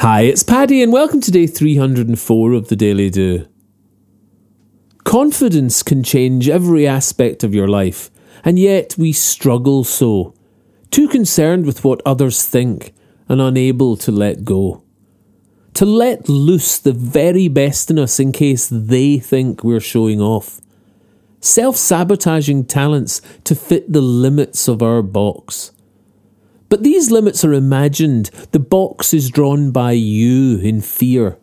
Hi, it's Paddy, and welcome to day 304 of the Daily Do. Confidence can change every aspect of your life, and yet we struggle so. Too concerned with what others think and unable to let go. To let loose the very best in us in case they think we're showing off. Self sabotaging talents to fit the limits of our box. But these limits are imagined. The box is drawn by you in fear.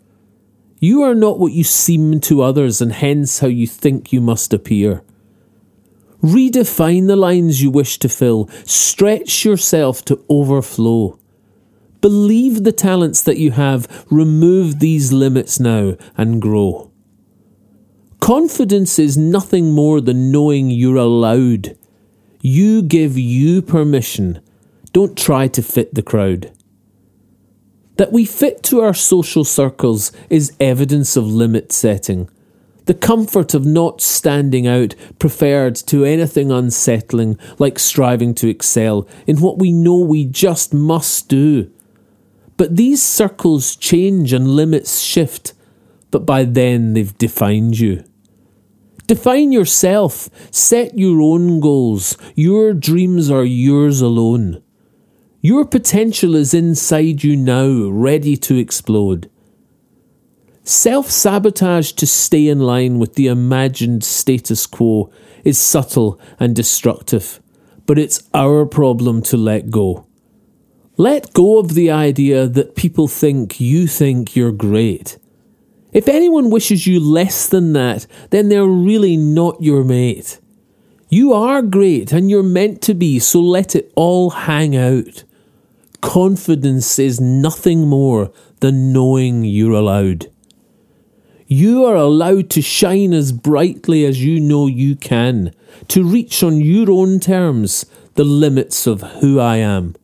You are not what you seem to others, and hence how you think you must appear. Redefine the lines you wish to fill. Stretch yourself to overflow. Believe the talents that you have. Remove these limits now and grow. Confidence is nothing more than knowing you're allowed. You give you permission. Don't try to fit the crowd. That we fit to our social circles is evidence of limit setting. The comfort of not standing out preferred to anything unsettling, like striving to excel in what we know we just must do. But these circles change and limits shift, but by then they've defined you. Define yourself, set your own goals. Your dreams are yours alone. Your potential is inside you now, ready to explode. Self sabotage to stay in line with the imagined status quo is subtle and destructive, but it's our problem to let go. Let go of the idea that people think you think you're great. If anyone wishes you less than that, then they're really not your mate. You are great and you're meant to be, so let it all hang out. Confidence is nothing more than knowing you're allowed. You are allowed to shine as brightly as you know you can, to reach on your own terms the limits of who I am.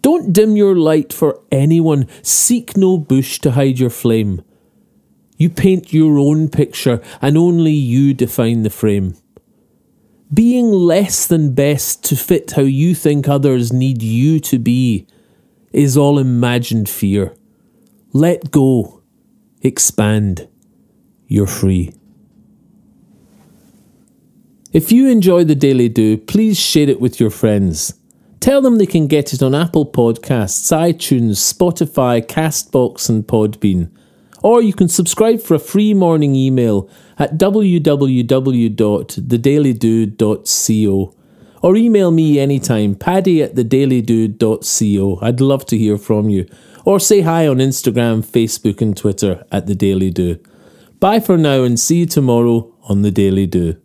Don't dim your light for anyone, seek no bush to hide your flame. You paint your own picture, and only you define the frame. Being less than best to fit how you think others need you to be is all imagined fear. Let go. Expand. You're free. If you enjoy the Daily Do, please share it with your friends. Tell them they can get it on Apple Podcasts, iTunes, Spotify, Castbox, and Podbean or you can subscribe for a free morning email at www.thedailydo.co or email me anytime, paddy at thedailydo.co. I'd love to hear from you. Or say hi on Instagram, Facebook, and Twitter at The Daily Do. Bye for now and see you tomorrow on The Daily Do.